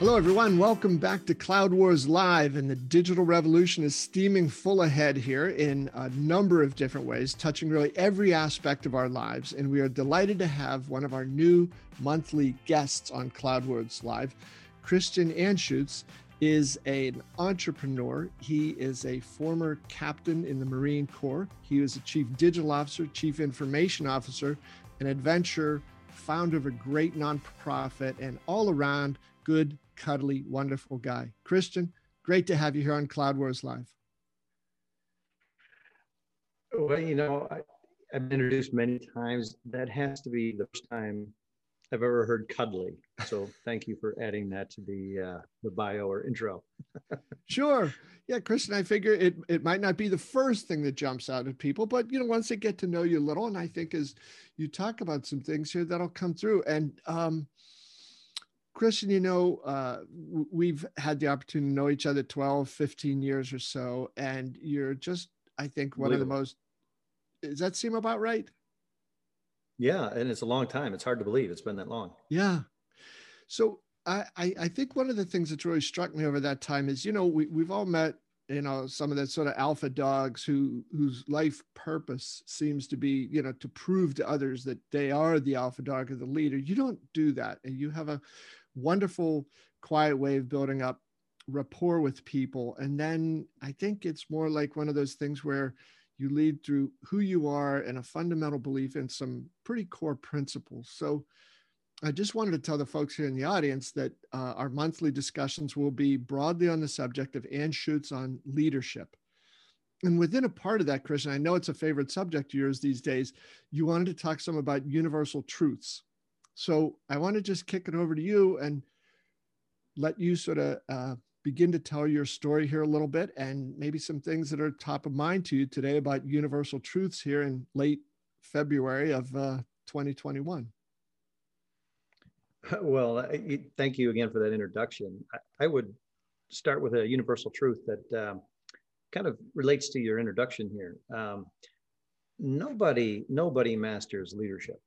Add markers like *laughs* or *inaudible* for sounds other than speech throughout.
Hello, everyone. Welcome back to Cloud Wars Live. And the digital revolution is steaming full ahead here in a number of different ways, touching really every aspect of our lives. And we are delighted to have one of our new monthly guests on Cloud Wars Live. Christian Anschuetz is an entrepreneur. He is a former captain in the Marine Corps. He was a chief digital officer, chief information officer, an adventurer, founder of a great nonprofit, and all around good cuddly, wonderful guy. Christian, great to have you here on Cloud Wars Live. Well, you know, I, have been introduced many times. That has to be the first time I've ever heard cuddly. So thank you for adding that to the uh, the bio or intro. *laughs* sure. Yeah, Christian, I figure it it might not be the first thing that jumps out at people, but you know, once they get to know you a little, and I think as you talk about some things here, that'll come through. And um, Christian, you know, uh, we've had the opportunity to know each other 12, 15 years or so, and you're just, I think, one of the most, does that seem about right? Yeah, and it's a long time. It's hard to believe it's been that long. Yeah. So I, I think one of the things that's really struck me over that time is, you know, we, we've all met you know some of the sort of alpha dogs who whose life purpose seems to be you know to prove to others that they are the alpha dog or the leader you don't do that and you have a wonderful, quiet way of building up rapport with people. And then I think it's more like one of those things where you lead through who you are and a fundamental belief in some pretty core principles. So I just wanted to tell the folks here in the audience that uh, our monthly discussions will be broadly on the subject of Anschuetz on leadership. And within a part of that, Christian, I know it's a favorite subject of yours these days. You wanted to talk some about universal truths. So I want to just kick it over to you and let you sort of uh, begin to tell your story here a little bit and maybe some things that are top of mind to you today about universal truths here in late February of uh, 2021. *laughs* Well, thank you again for that introduction. I, would start with a universal truth that um, kind of relates to your introduction here. Um, nobody, nobody masters leadership.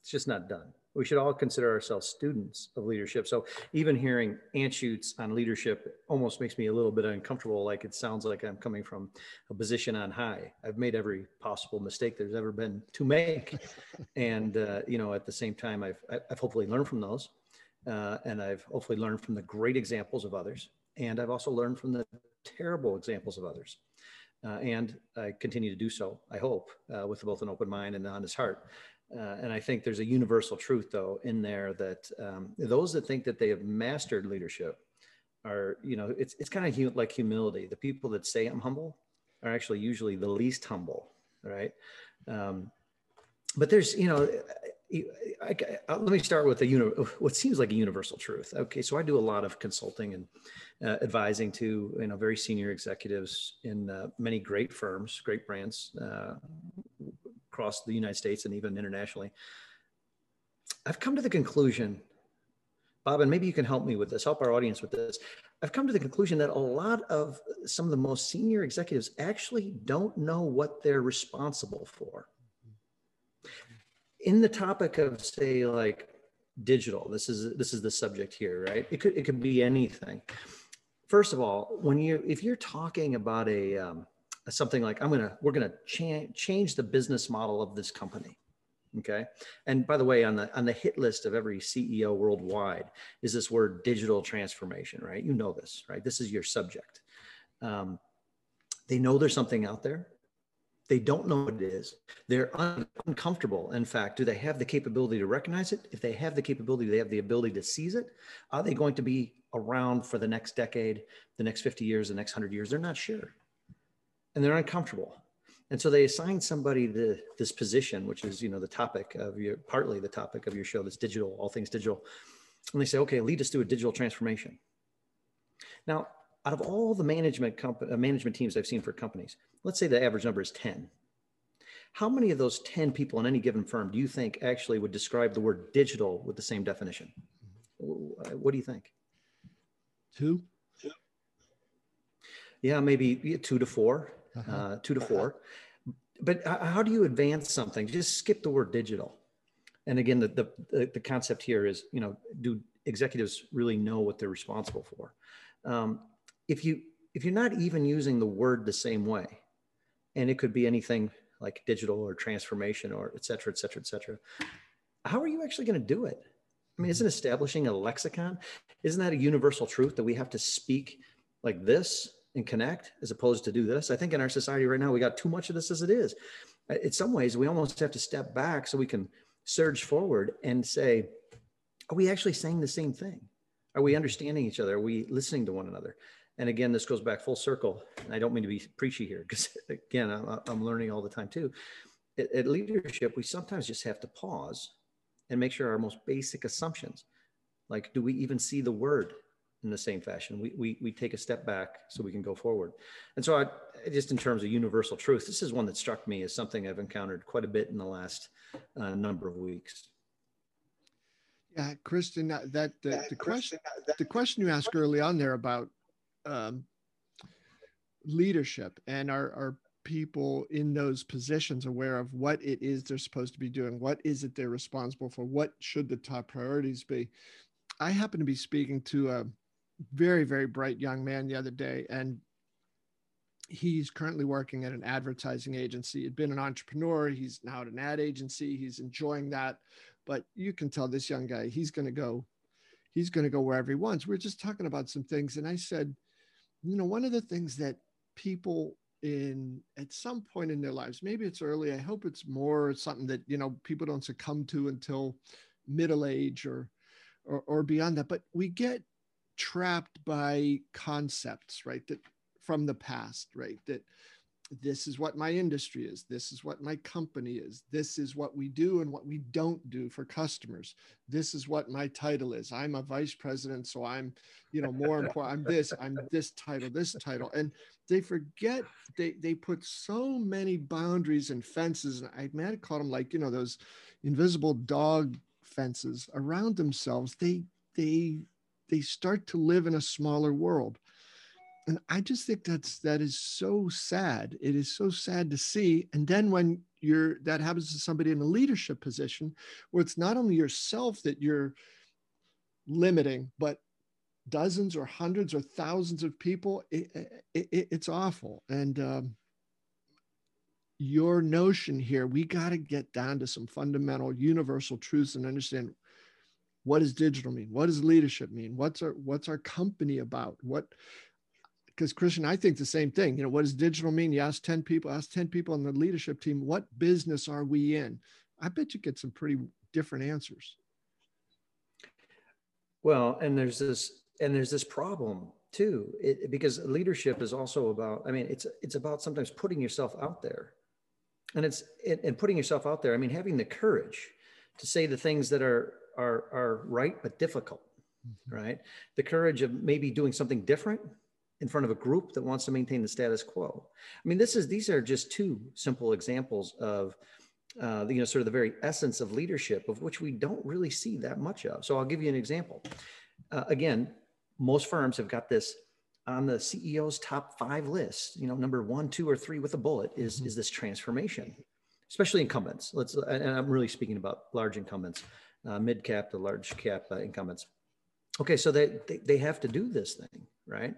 It's just not done. We should all consider ourselves students of leadership. So even hearing Anschuetz on leadership almost makes me a little bit uncomfortable. Like it sounds like I'm coming from a position on high. I've made every possible mistake there's ever been to make, *laughs* and uh, you know at the same time I've I've hopefully learned from those, uh, and I've hopefully learned from the great examples of others, and I've also learned from the terrible examples of others. Uh, and I continue to do so, I hope, uh, with both an open mind and an honest heart. Uh, and I think there's a universal truth, though, in there that um, those that think that they have mastered leadership are, you know, it's, it's kind of like humility. The people that say I'm humble are actually usually the least humble, right? Um, but there's, you know, I, I, I, let me start with a uni- what seems like a universal truth. Okay, so I do a lot of consulting and uh, advising to you know very senior executives in uh, many great firms, great brands, uh, across the United States and even internationally. I've come to the conclusion, Bob, and maybe you can help me with this, help our audience with this. I've come to the conclusion that a lot of some of the most senior executives actually don't know what they're responsible for. In the topic of, say, like digital, this is this is the subject here, right? It could it could be anything. First of all, when you if you're talking about a um, something like i'm gonna we're gonna cha- change the business model of this company okay? And by the way on the on the hit list of every ceo worldwide is this word digital transformation right? You know this right? This is your subject. Um, they know there's something out there. They don't know what it is. They're un- uncomfortable. In fact do they have the capability to recognize it? If they have the capability they have the ability to seize it are they going to be around for the next decade the next 50 years the next 100 years? They're not sure and they're uncomfortable. And so they assign somebody the, this position, which is, you know, the topic of your, partly the topic of your show, that's digital, all things digital. And they say, okay, lead us through a digital transformation. Now, out of all the management comp- uh, management teams I've seen for companies, let's say the average number is 10. How many of those 10 people in any given firm do you think actually would describe the word digital with the same definition? What do you think? Two. Yeah, maybe two to 4 uh-huh. uh, two to four. But how do you advance something? Just skip the word digital. And again, the, the, the concept here is, you know, do executives really know what they're responsible for. Um, if you if you're not even using the word the same way, and it could be anything like digital or transformation or et cetera, et cetera, et cetera, how are you actually going to do it? I mean, isn't establishing a lexicon, isn't that a universal truth that we have to speak like this and connect as opposed to do this? I think in our society right now, we got too much of this as it is. Uh, in some ways, we almost have to step back so we can surge forward and say, are we actually saying the same thing? Are we understanding each other? Are we listening to one another? And again, this goes back full circle. And I don't mean to be preachy here because, *laughs* again, I'm learning all the time too. At, at leadership, we sometimes just have to pause and make sure our most basic assumptions, like do we even see the word in the same fashion? We, we, we take a step back so we can go forward. And so, I, just in terms of universal truth, this is one that struck me as something I've encountered quite a bit in the last uh, number of weeks. Yeah, Christian, that, that the, the question the question you asked early on there about um, leadership and our, our people in those positions aware of what it is they're supposed to be doing what is it they're responsible for what should the top priorities be i happen to be speaking to a very very bright young man the other day and he's currently working at an advertising agency. He'd been an entrepreneur. He's now at an ad agency. He's enjoying that. But you can tell this young guy he's going to go he's going to go wherever he wants. We're just talking about some things and i said you know one of the things that people in at some point in their lives maybe it's early i hope it's more something that you know people don't succumb to until middle age or or, or beyond that but we get trapped by concepts right that from the past right that this is what my industry is this is what my company is this is what we do and what we don't do for customers this is what my title is. I'm a vice president so i'm you know more important i'm this i'm this title this title. And they forget they they put so many boundaries and fences and i might have called them like you know those invisible dog fences around themselves. They they they start to live in a smaller world. And i just think that's that is so sad. It is so sad to see. And then when you're that happens to somebody in a leadership position where it's not only yourself that you're limiting but dozens or hundreds or thousands of people it, it, it's awful. And um, your notion here we got to get down to some fundamental universal truths and understand what does digital mean what does leadership mean what's our what's our company about what because Christian, I think the same thing. You know, what does digital mean? You ask 10 people, ask 10 people on the leadership team, what business are we in? I bet you get some pretty different answers. Well, and there's this, and there's this problem too, it, because leadership is also about, I mean, it's, it's about sometimes putting yourself out there and it's, and putting yourself out there. I mean, having the courage to say the things that are, are, are right, but difficult, mm-hmm. right? The courage of maybe doing something different in front of a group that wants to maintain the status quo. I mean, this is these are just two simple examples of uh, you know sort of the very essence of leadership, of which we don't really see that much of. So I'll give you an example. Uh, again, most firms have got this on the CEO's top five list. You know, number one, two, or three with a bullet is mm-hmm. is this transformation, especially incumbents. Let's and I'm really speaking about large incumbents, uh, mid cap to large cap uh, incumbents. Okay, so they, they they have to do this thing, right?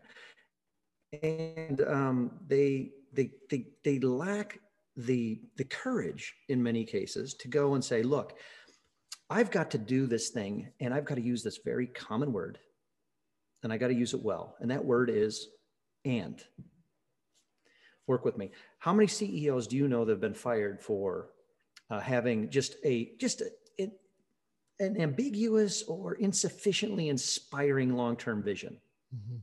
and um, they, they, they, they lack the, the courage in many cases to go and say, look, I've got to do this thing and I've got to use this very common word and I got to use it well. And that word is and. Work with me. How many CEOs do you know that have been fired for uh, having just a just a, an, ambiguous or insufficiently inspiring long-term vision? Mm-hmm.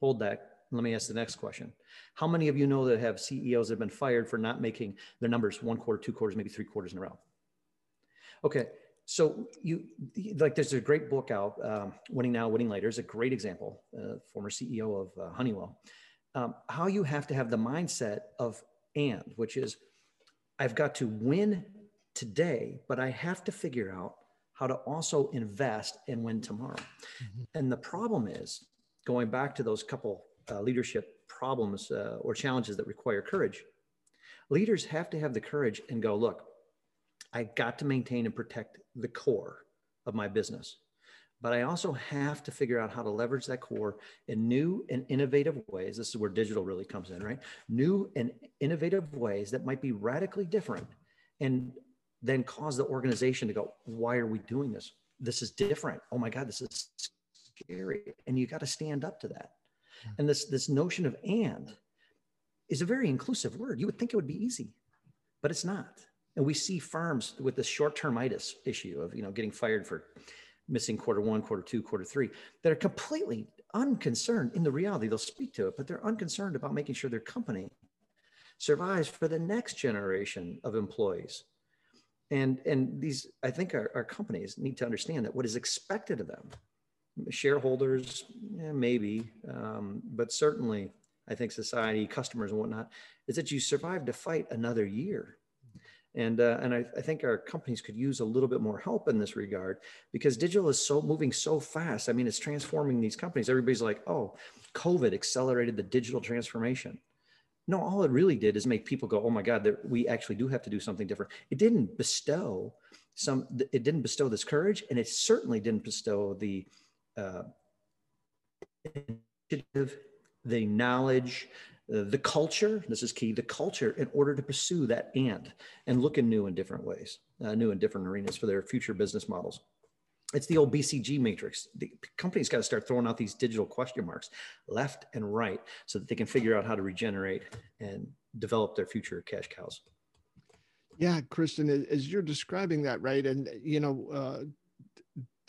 Hold that let me ask the next question. How many of you know that have CEOs that have been fired for not making their numbers one quarter, two quarters, maybe three quarters in a row? Okay, so you like there's a great book out, um, Winning Now, Winning Later is a great example. Uh, former CEO of uh, Honeywell, um, how you have to have the mindset of and, which is I've got to win today, but I have to figure out how to also invest and win tomorrow. Mm-hmm. And the problem is going back to those couple uh, leadership problems uh, or challenges that require courage, leaders have to have the courage and go, look, I got to maintain and protect the core of my business. but I also have to figure out how to leverage that core in new and innovative ways. This is where digital really comes in, right? New and innovative ways that might be radically different and then cause the organization to go, why are we doing this? This is different. Oh my God, this is scary. And you got to stand up to that. Hmm. And this, this notion of and is a very inclusive word. You would think it would be easy, but it's not. And we see firms with this short-termitis issue of, you know, getting fired for missing quarter one, quarter two, quarter three, that are completely unconcerned in the reality. They'll speak to it, but they're unconcerned about making sure their company survives for the next generation of employees. And, and these, I think our, our companies need to understand that what is expected of them, shareholders, maybe, um, but certainly I think society, customers and whatnot, is that you survive to fight another year and, uh, and I, I, think our companies could use a little bit more help in this regard because digital is so moving so fast. I mean, it's transforming these companies. Everybody's like, oh, COVID accelerated the digital transformation. No, all it really did is make people go, oh my God, that we actually do have to do something different. It didn't bestow some, it didn't bestow this courage and it certainly didn't bestow the uh, initiative, the knowledge, uh, the culture, this is key, the culture in order to pursue that and and look in new and different ways, uh, new and different arenas for their future business models. It's the old BCG matrix. The company's got to start throwing out these digital question marks left and right so that they can figure out how to regenerate and develop their future cash cows. Yeah, Christian, as you're describing that, right? And, you know, uh,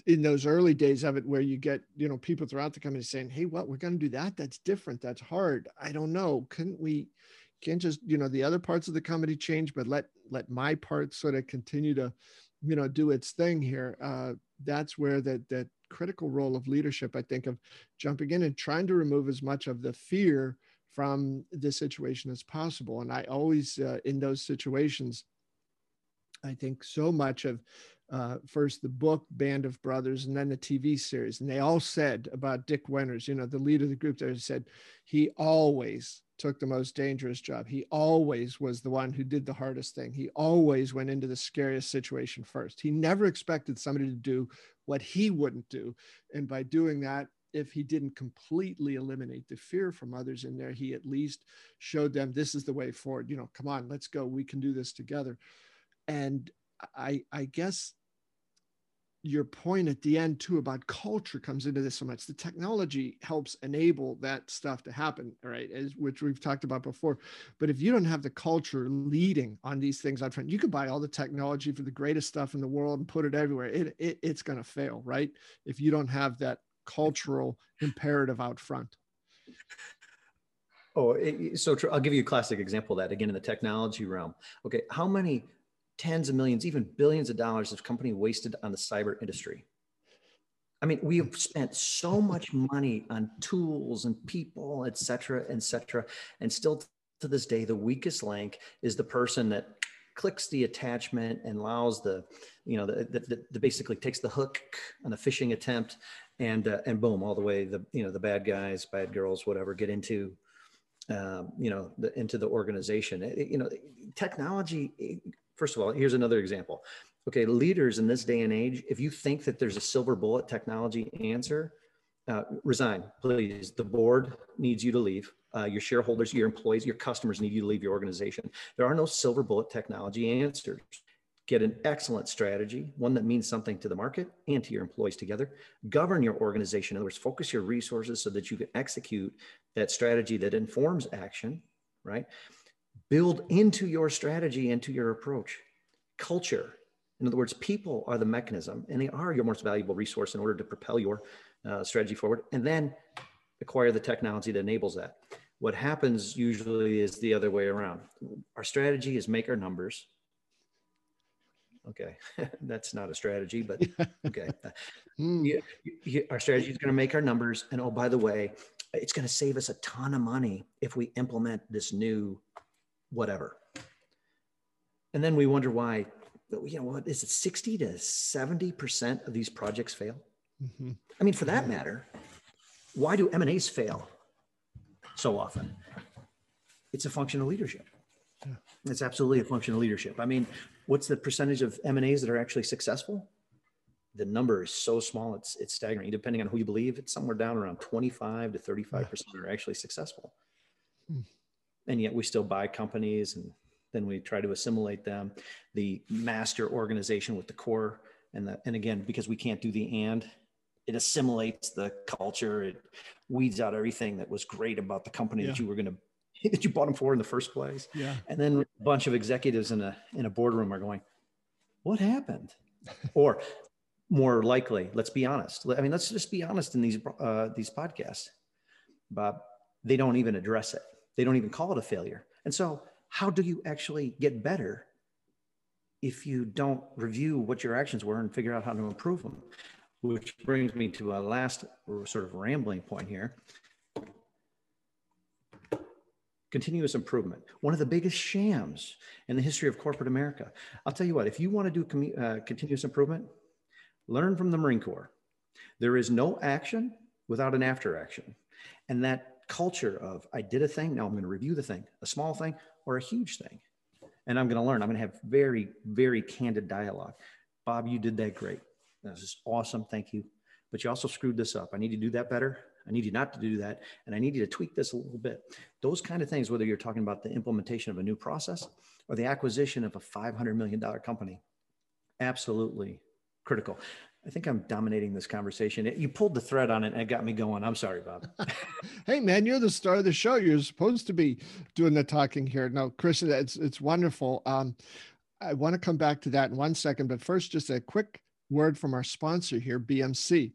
in those early days of it where you get you know people throughout the company saying hey what we're going to do that that's different that's hard i don't know couldn't we can't just you know the other parts of the company change but let let my part sort of continue to you know do its thing here uh, that's where that that critical role of leadership i think of jumping in and trying to remove as much of the fear from the situation as possible and i always uh, in those situations i think so much of uh, first the book Band of Brothers and then the TV series. And they all said about Dick Winters, you know, the leader of the group there said he always took the most dangerous job. He always was the one who did the hardest thing. He always went into the scariest situation first. He never expected somebody to do what he wouldn't do. And by doing that, if he didn't completely eliminate the fear from others in there, he at least showed them this is the way forward. You know, come on, let's go. We can do this together. And I, I guess your point at the end too about culture comes into this so much. The technology helps enable that stuff to happen right as which we've talked about before. But if you don't have the culture leading on these things out front you can buy all the technology for the greatest stuff in the world and put it everywhere. It, it it's going to fail right if you don't have that cultural imperative out front. Oh so true i'll give you a classic example of that again in the technology realm. Okay how many tens of millions, even billions of dollars of company wasted on the cyber industry. I mean, we have spent so much money on tools and people, et cetera, et cetera. And still to this day, the weakest link is the person that clicks the attachment and allows the, you know, the, the, the basically takes the hook on a phishing attempt and, uh, and boom, all the way the, you know, the bad guys, bad girls, whatever, get into, um, you know, the, into the organization. It, you know, technology First of all, here's another example. Okay, leaders in this day and age, if you think that there's a silver bullet technology answer, uh, resign, please. The board needs you to leave. Uh, your shareholders, your employees, your customers need you to leave your organization. There are no silver bullet technology answers. Get an excellent strategy, one that means something to the market and to your employees together. Govern your organization. In other words, focus your resources so that you can execute that strategy that informs action, right? Build into your strategy, into your approach. Culture, in other words, people are the mechanism and they are your most valuable resource in order to propel your uh, strategy forward. And then acquire the technology that enables that. What happens usually is the other way around. Our strategy is make our numbers. Okay, *laughs* that's not a strategy, but *laughs* okay. mm. you, you, our strategy is going to make our numbers. And oh, by the way, it's going to save us a ton of money if we implement this new whatever. And then we wonder why, you know, what is it, 60 to 70% of these projects fail? Mm-hmm. I mean, for that matter, why do M&As fail so often? It's a function of leadership. Yeah. It's absolutely a function of leadership. I mean, what's the percentage of M&As that are actually successful? the number is so small, it's it's staggering. Depending on who you believe, it's somewhere down around 25 to 35 percent are actually successful. Hmm. And yet we still buy companies and then we try to assimilate them. The master organization with the core and the and again because we can't do the and it assimilates the culture. It weeds out everything that was great about the company yeah. that you were going *laughs* to that you bought them for in the first place. Yeah. And then a bunch of executives in a in a boardroom are going, "What happened?" *laughs* or more likely, let's be honest. I mean, let's just be honest in these uh, these podcasts, Bob. They don't even address it. They don't even call it a failure. And so, how do you actually get better if you don't review what your actions were and figure out how to improve them? Which brings me to a last sort of rambling point here continuous improvement, one of the biggest shams in the history of corporate America. I'll tell you what, if you want to do uh, continuous improvement, learn from the Marine Corps. There is no action without an after action. And that culture of I did a thing, now I'm going to review the thing, a small thing or a huge thing. And I'm going to learn. I'm going to have very, very candid dialogue. Bob, you did that great. This is awesome. Thank you. But you also screwed this up. I need to do that better. I need you not to do that. And I need you to tweak this a little bit. Those kind of things, whether you're talking about the implementation of a new process or the acquisition of a $500 million company, absolutely critical. I think I'm dominating this conversation. You pulled the thread on it and it got me going. I'm sorry, Bob. *laughs* hey man, you're the star of the show. You're supposed to be doing the talking here. No, Chris, it's it's wonderful. Um, I want to come back to that in one second, but first, just a quick word from our sponsor here, BMC.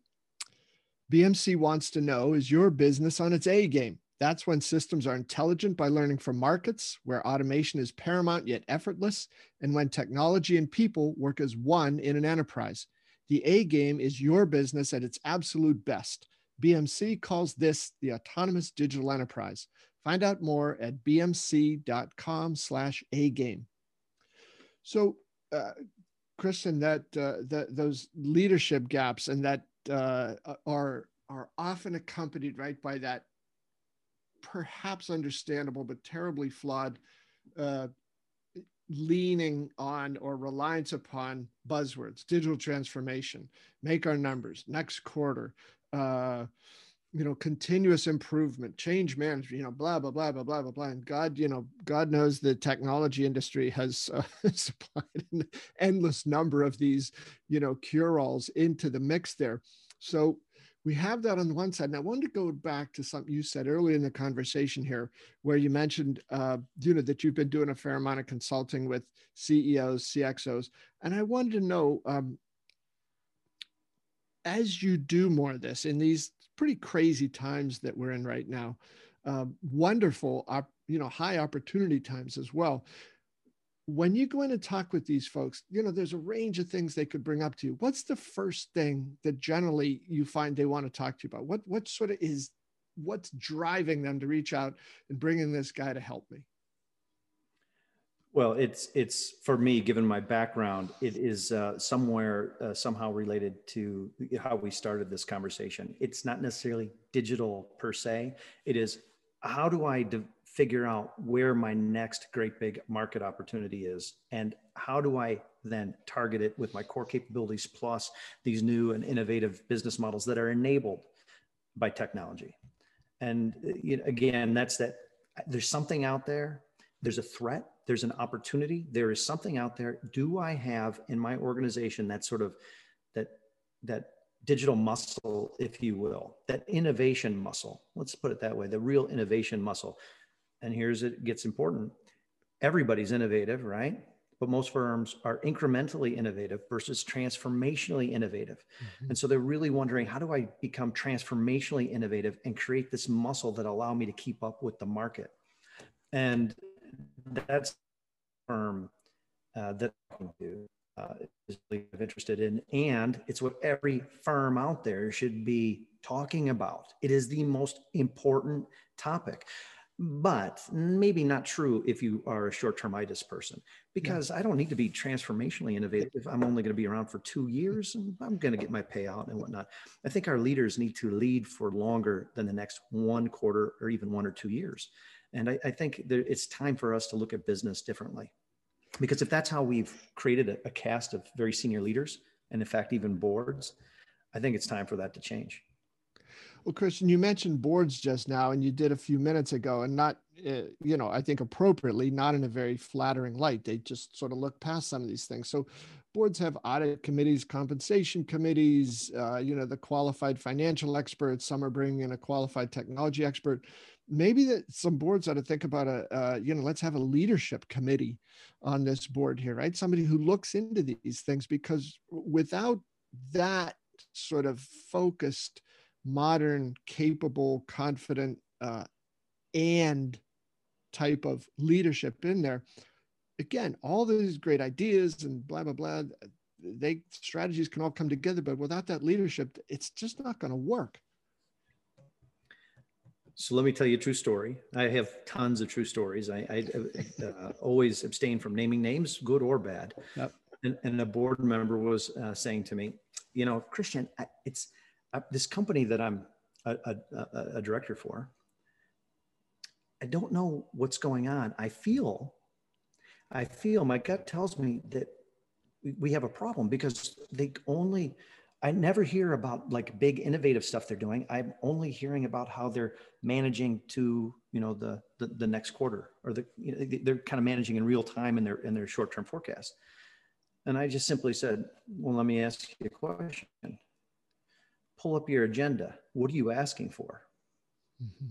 BMC wants to know is your business on its A game? That's when systems are intelligent by learning from markets, where automation is paramount yet effortless, and when technology and people work as one in an enterprise. The A game is your business at its absolute best. BMC calls this the autonomous digital enterprise. Find out more at bmc.com slash A game. So, uh, Christian, that, uh, that those leadership gaps and that uh, are are often accompanied right by that perhaps understandable but terribly flawed uh, leaning on or reliance upon buzzwords digital transformation make our numbers next quarter uh, you know continuous improvement change management you know blah blah blah blah blah blah blah. And god you know god knows the technology industry has uh, *laughs* supplied an endless number of these you know cure-alls into the mix there. So we have that on the one side. And I wanted to go back to something you said earlier in the conversation here, where you mentioned, uh, you know, that you've been doing a fair amount of consulting with CEOs, CXOs, and I wanted to know, um, as you do more of this in these pretty crazy times that we're in right now, uh, wonderful, op- you know, high opportunity times as well when you go in and talk with these folks, you know, there's a range of things they could bring up to you. What's the first thing that generally you find they want to talk to you about? What what sort of is what's driving them to reach out and bringing this guy to help me? Well, it's it's for me, given my background, it is uh, somewhere uh, somehow related to how we started this conversation. It's not necessarily digital per se. It is how do I de- figure out where my next great big market opportunity is and how do I then target it with my core capabilities plus these new and innovative business models that are enabled by technology. And again, that's that there's something out there, there's a threat, there's an opportunity, there is something out there. Do I have in my organization that sort of that that digital muscle, if you will, that innovation muscle. Let's put it that way, the real innovation muscle and here's it gets important. Everybody's innovative right? But most firms are incrementally innovative versus transformationally innovative. Mm-hmm. and so they're really wondering how do i become transformationally innovative and create this muscle that allow me to keep up with the market? And that's firm uh, that uh, is really interested in. And it's what every firm out there should be talking about. It is the most important topic but maybe not true if you are a short-term itis person because yeah. i don't need to be transformationally innovative if i'm only going to be around for two years and i'm going to get my payout and whatnot i think our leaders need to lead for longer than the next one quarter or even one or two years and i, I think it's time for us to look at business differently because if that's how we've created a, a cast of very senior leaders and in fact, even boards, I think it's time for that to change. Well, Christian, you mentioned boards just now, and you did a few minutes ago, and not, uh, you know, I think appropriately, not in a very flattering light. They just sort of look past some of these things. So, boards have audit committees, compensation committees, uh, you know, the qualified financial experts. Some are bringing in a qualified technology expert. Maybe that some boards ought to think about a, uh, you know, let's have a leadership committee on this board here, right? Somebody who looks into these things because without that sort of focused modern, capable, confident, uh, and type of leadership in there. Again, all these great ideas and blah blah blah, they strategies can all come together, but without that leadership, it's just not going to work. So let me tell you a true story. I have tons of true stories. I, I uh, always abstain from naming names, good or bad. Yep. And, and, a board member was uh, saying to me, you know, Christian, it's this company that I'm a, a, a director for, I don't know what's going on. I feel, I feel my gut tells me that we have a problem because they only, I never hear about like big innovative stuff they're doing. I'm only hearing about how they're managing to, you know, the the, the next quarter or the you know, they're kind of managing in real time in their in their short term forecast. And I just simply said, well, let me ask you a question pull up your agenda. What are you asking for? Mm-hmm.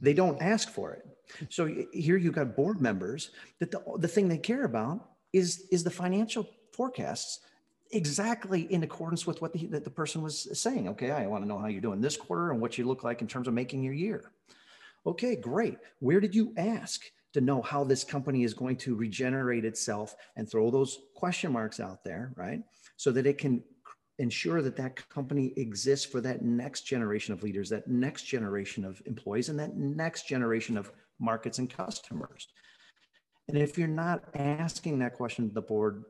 They don't ask for it. So here you've got board members that the, the thing they care about is, is the financial forecasts exactly in accordance with what the, that the person was saying. Okay, I want to know how you're doing this quarter and what you look like in terms of making your year. Okay, great. Where did you ask to know how this company is going to regenerate itself and throw those question marks out there, right? So that it can ensure that that company exists for that next generation of leaders, that next generation of employees, and that next generation of markets and customers. And if you're not asking that question to the board,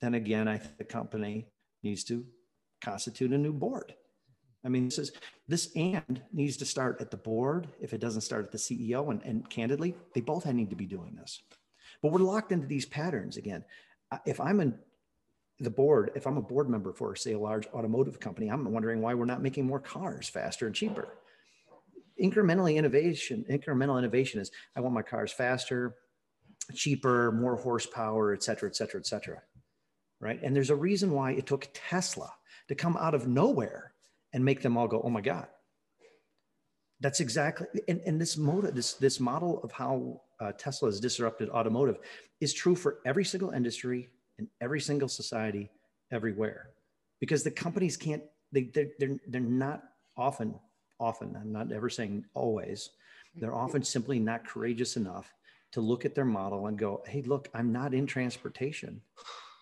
then again, I think the company needs to constitute a new board. I mean, this is this and needs to start at the board if it doesn't start at the CEO. And, and candidly, they both need to be doing this. But we're locked into these patterns again. If I'm in the board, if I'm a board member for, say, a large automotive company, I'm wondering why we're not making more cars faster and cheaper. Incrementally innovation, incremental innovation is I want my cars faster, cheaper, more horsepower, et cetera, et cetera, et cetera. Right. And there's a reason why it took Tesla to come out of nowhere and make them all go, oh my God. That's exactly and, and this model, this this model of how uh, Tesla has disrupted automotive is true for every single industry in every single society everywhere. Because the companies can't they they're, they're, they're not often often i'm not ever saying always they're mm-hmm. often simply not courageous enough to look at their model and go hey look i'm not in transportation.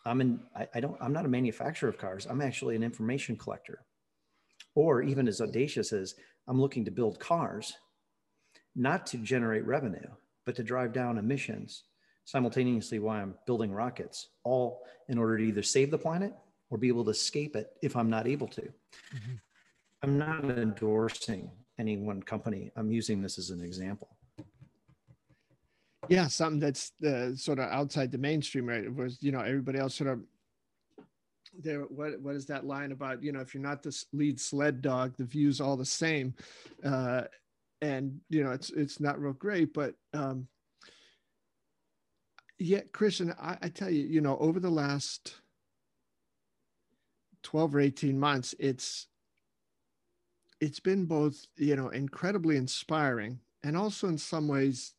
I'm in I, I don't i'm not a manufacturer of cars. I'm actually an information collector. Or even as audacious as i'm looking to build cars not to generate revenue but to drive down emissions simultaneously while I'm building rockets, all in order to either save the planet or be able to escape it if I'm not able to. Mm-hmm. I'm not endorsing any one company. I'm using this as an example. Yeah, something that's uh, sort of outside the mainstream, right? It was, you know, everybody else sort of there. What what is that line about? You know, if you're not the lead sled dog, the view's all the same, uh, and you know, it's it's not real great. But um, yeah, Christian, I, I tell you, you know, over the last 12 or 18 months, it's it's been both, you know, incredibly inspiring and also in some ways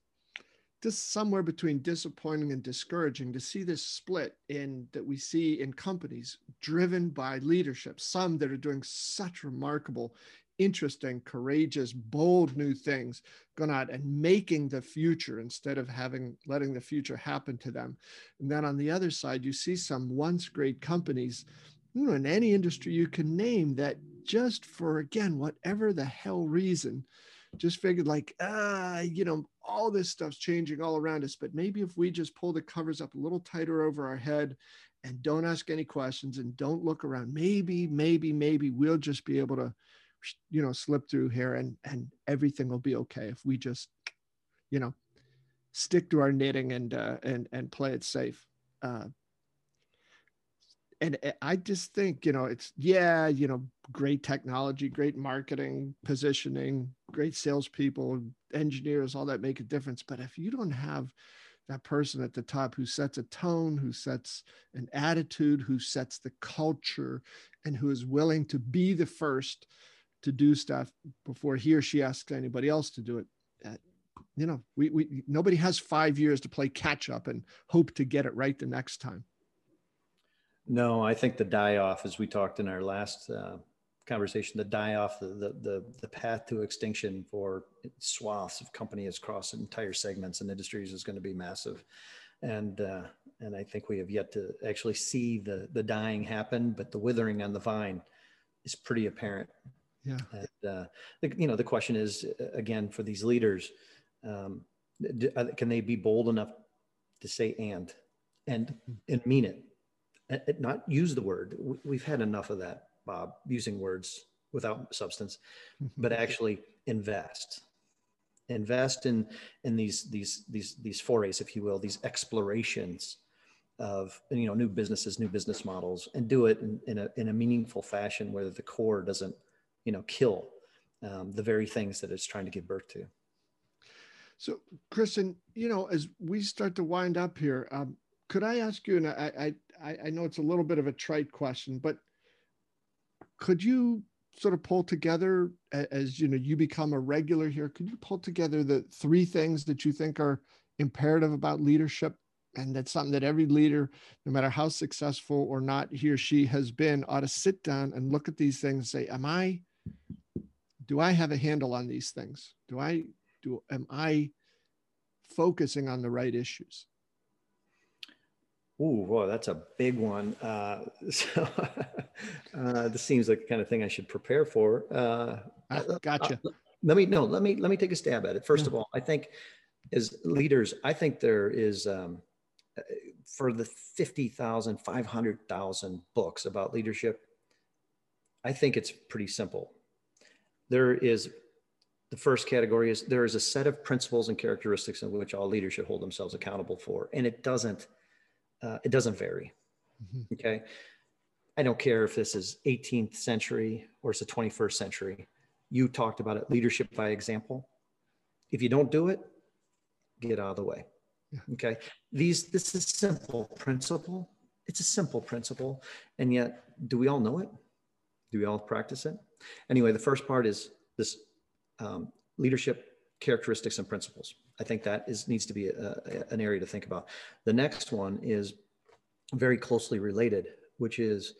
just somewhere between disappointing and discouraging to see this split in that we see in companies driven by leadership some that are doing such remarkable interesting, courageous, bold new things going out and making the future instead of having letting the future happen to them. And then on the other side, you see some once great companies, you know, in any industry you can name that just for again, whatever the hell reason, just figured like, ah, you know, all this stuff's changing all around us. But maybe if we just pull the covers up a little tighter over our head and don't ask any questions and don't look around, maybe, maybe, maybe we'll just be able to you know slip through here and and everything will be okay if we just you know stick to our knitting and uh, and and play it safe uh, and I just think, you know, it's yeah, you know, great technology, great marketing, positioning, great salespeople, engineers, all that make a difference. But if you don't have that person at the top who sets a tone, who sets an attitude, who sets the culture, and who is willing to be the first to do stuff before he or she asks anybody else to do it. Uh, you know, we, we nobody has five years to play catch up and hope to get it right the next time. No, I think the die off, as we talked in our last uh, conversation, the die off, the, the, the the path to extinction for swaths of companies across entire segments and industries is going to be massive, and uh, and I think we have yet to actually see the the dying happen, but the withering on the vine is pretty apparent. Yeah. And, uh, the, you know, the question is uh, again for these leaders, um, uh, can they be bold enough to say and and hmm. and mean it, and not use the word? We've had enough of that, Bob, using words without substance, mm-hmm. but actually invest invest in in these these these these forays if you will these explorations of you know new businesses new business models and do it in, in a in a meaningful fashion where the core doesn't you know kill um, the very things that it's trying to give birth to. So Christian you know as we start to wind up here um, could i ask you and I, I i know it's a little bit of a trite question but could you sort of pull together as you know you become a regular here could you pull together the three things that you think are imperative about leadership? And that's something that every leader no matter how successful or not he or she has been ought to sit down and look at these things and say am i do I have a handle on these things? Do I do am I focusing on the right issues? Oh, well, that's a big one. Uh, *laughs* so uh, this seems like the kind of thing I should prepare for. Uh, ah, gotcha. Uh, let me no. Let me let me take a stab at it. First yeah. of all, I think as leaders, I think there is um, for the 50,000, 500,000 books about leadership. I think it's pretty simple there is the first category is there is a set of principles and characteristics in which all leaders should hold themselves accountable for and it doesn't uh, it doesn't vary. Mm-hmm. okay? I don't care if this is 18th century or it's the 21st century. You talked about it leadership by example. If you don't do it get out of the way. Yeah. okay? These this is simple principle. It's a simple principle and yet do we all know it? Do we all practice it Anyway, the first part is this um, leadership characteristics and principles. I think that is needs to be a, a, an area to think about. The next one is very closely related, which is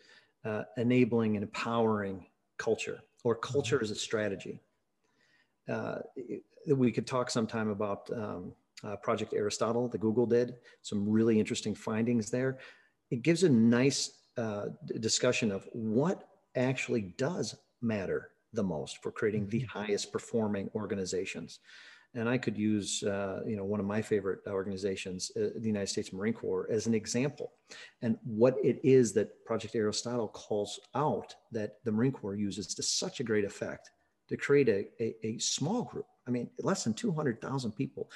uh, enabling and empowering culture, or culture as a strategy. Uh, we could talk sometime about um, uh, Project Aristotle that Google did. Some really interesting findings there. It gives a nice uh, discussion of what actually does matter the most for creating the mm-hmm. highest performing organizations. And I could use, uh, you know, one of my favorite organizations, uh, the United States Marine Corps, as an example, and what it is that Project Aristotle calls out that the Marine Corps uses to such a great effect to create a, a, a small group. I mean, less than 200,000 people,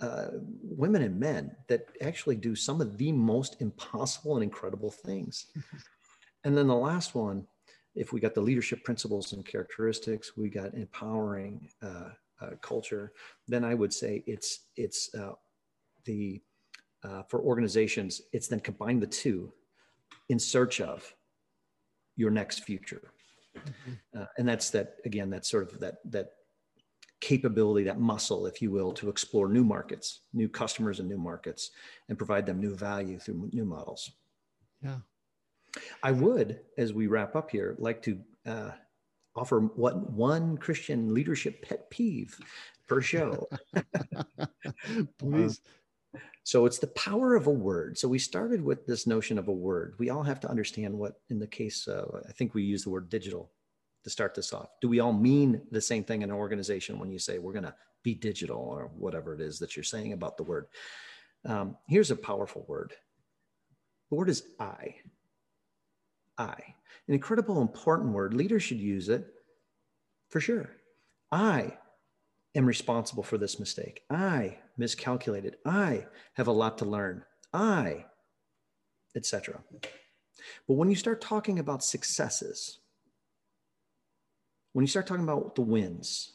uh, women and men, that actually do some of the most impossible and incredible things. *laughs* and then the last one if we got the leadership principles and characteristics, we got empowering uh, uh, culture, then I would say it's it's uh, the uh, for organizations, it's then combine the two in search of your next future, mm-hmm. Uh, and that's that again. That's sort of that that capability, that muscle, if you will, to explore new markets, new customers, and new markets, and provide them new value through new models. Yeah. I would, as we wrap up here, like to uh, offer what one Christian leadership pet peeve per show. *laughs* Please. Uh, so it's the power of a word. So we started with this notion of a word. We all have to understand what, in the case, uh, I think we use the word digital to start this off. Do we all mean the same thing in an organization when you say we're going to be digital or whatever it is that you're saying about the word? Um, here's a powerful word. The word is I. I. An incredible important word. Leaders should use it for sure. I am responsible for this mistake. I miscalculated. I have a lot to learn. I, etc. But when you start talking about successes, when you start talking about the wins,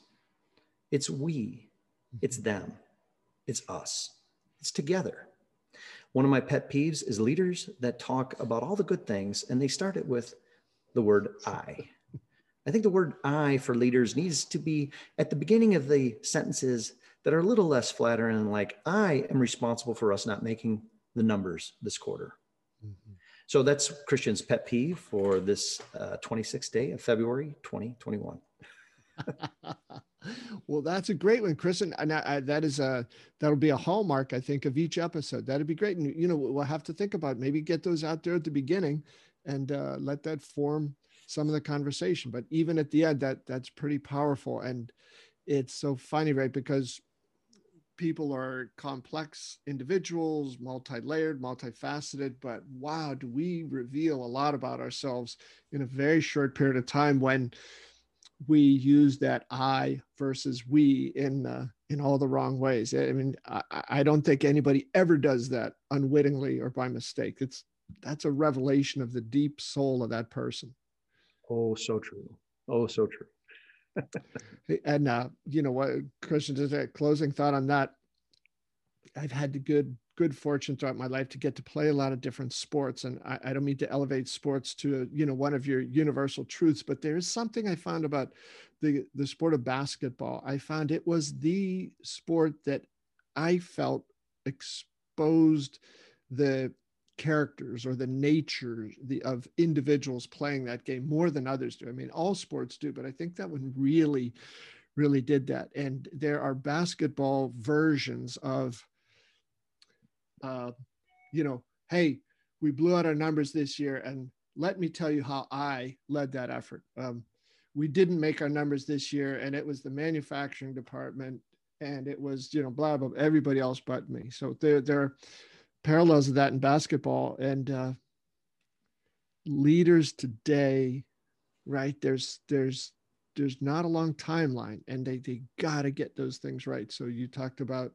it's we, it's mm-hmm. them, it's us, it's together. One of my pet peeves is leaders that talk about all the good things and they start it with the word I. I think the word I for leaders needs to be at the beginning of the sentences that are a little less flattering, like, I am responsible for us not making the numbers this quarter. Mm-hmm. So that's Christian's pet peeve for this uh, 26th day of February 2021. *laughs* well, that's a great one, Chris, and, I, that is a that'll be a hallmark, I think, of each episode. That'd be great, and you know, we'll have to think about maybe get those out there at the beginning, and uh, let that form some of the conversation. But even at the end, that that's pretty powerful, and it's so funny, right? Because people are complex individuals, multi-layered, multifaceted, but wow, do we reveal a lot about ourselves in a very short period of time when we use that I versus we in uh, in all the wrong ways. I mean, I, I don't think anybody ever does that unwittingly or by mistake. It's that's a revelation of the deep soul of that person. Oh, so true. Oh, so true *laughs* and uh, you know what, Christian, just a closing thought on that. I've had the good good fortune throughout my life to get to play a lot of different sports, and I, I don't mean to elevate sports to uh, you know one of your universal truths, but there is something I found about the the sport of basketball. I found it was the sport that I felt exposed the characters or the nature the, of individuals playing that game more than others do. I mean, all sports do, but I think that one really, really did that. And there are basketball versions of, uh, you know, hey, we blew out our numbers this year, and let me tell you how I led that effort. Um, we didn't make our numbers this year, and it was the manufacturing department, and it was you know blah blah everybody else but me. So there there are parallels of that in basketball and uh, leaders today right there's there's there's not a long timeline and they they got to get those things right so you talked about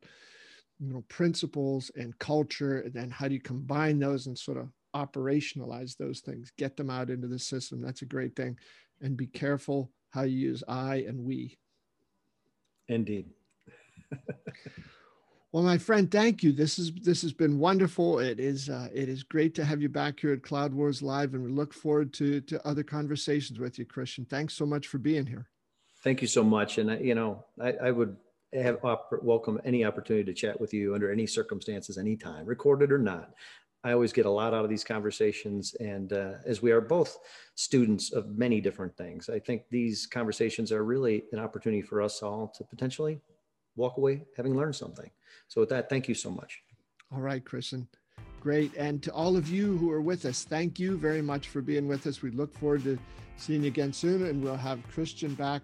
you know principles and culture and then how do you combine those and sort of operationalize those things get them out into the system that's a great thing and be careful how you use i and we indeed *laughs* Well, my friend, thank you. This is this has been wonderful. It is uh, it is great to have you back here at Cloud Wars Live, and we look forward to to other conversations with you, Christian. Thanks so much for being here. Thank you so much, and I, you know, I, I would have op- welcome any opportunity to chat with you under any circumstances, anytime, recorded or not. I always get a lot out of these conversations, and uh, as we are both students of many different things, I think these conversations are really an opportunity for us all to potentially walk away having learned something. So with that, thank you so much. All right, Christian. Great. And to all of you who are with us, thank you very much for being with us. We look forward to seeing you again soon, and we'll have Christian back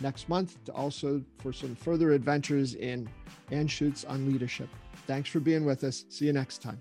next month to also for some further adventures in Anschuetz on leadership. Thanks for being with us. See you next time.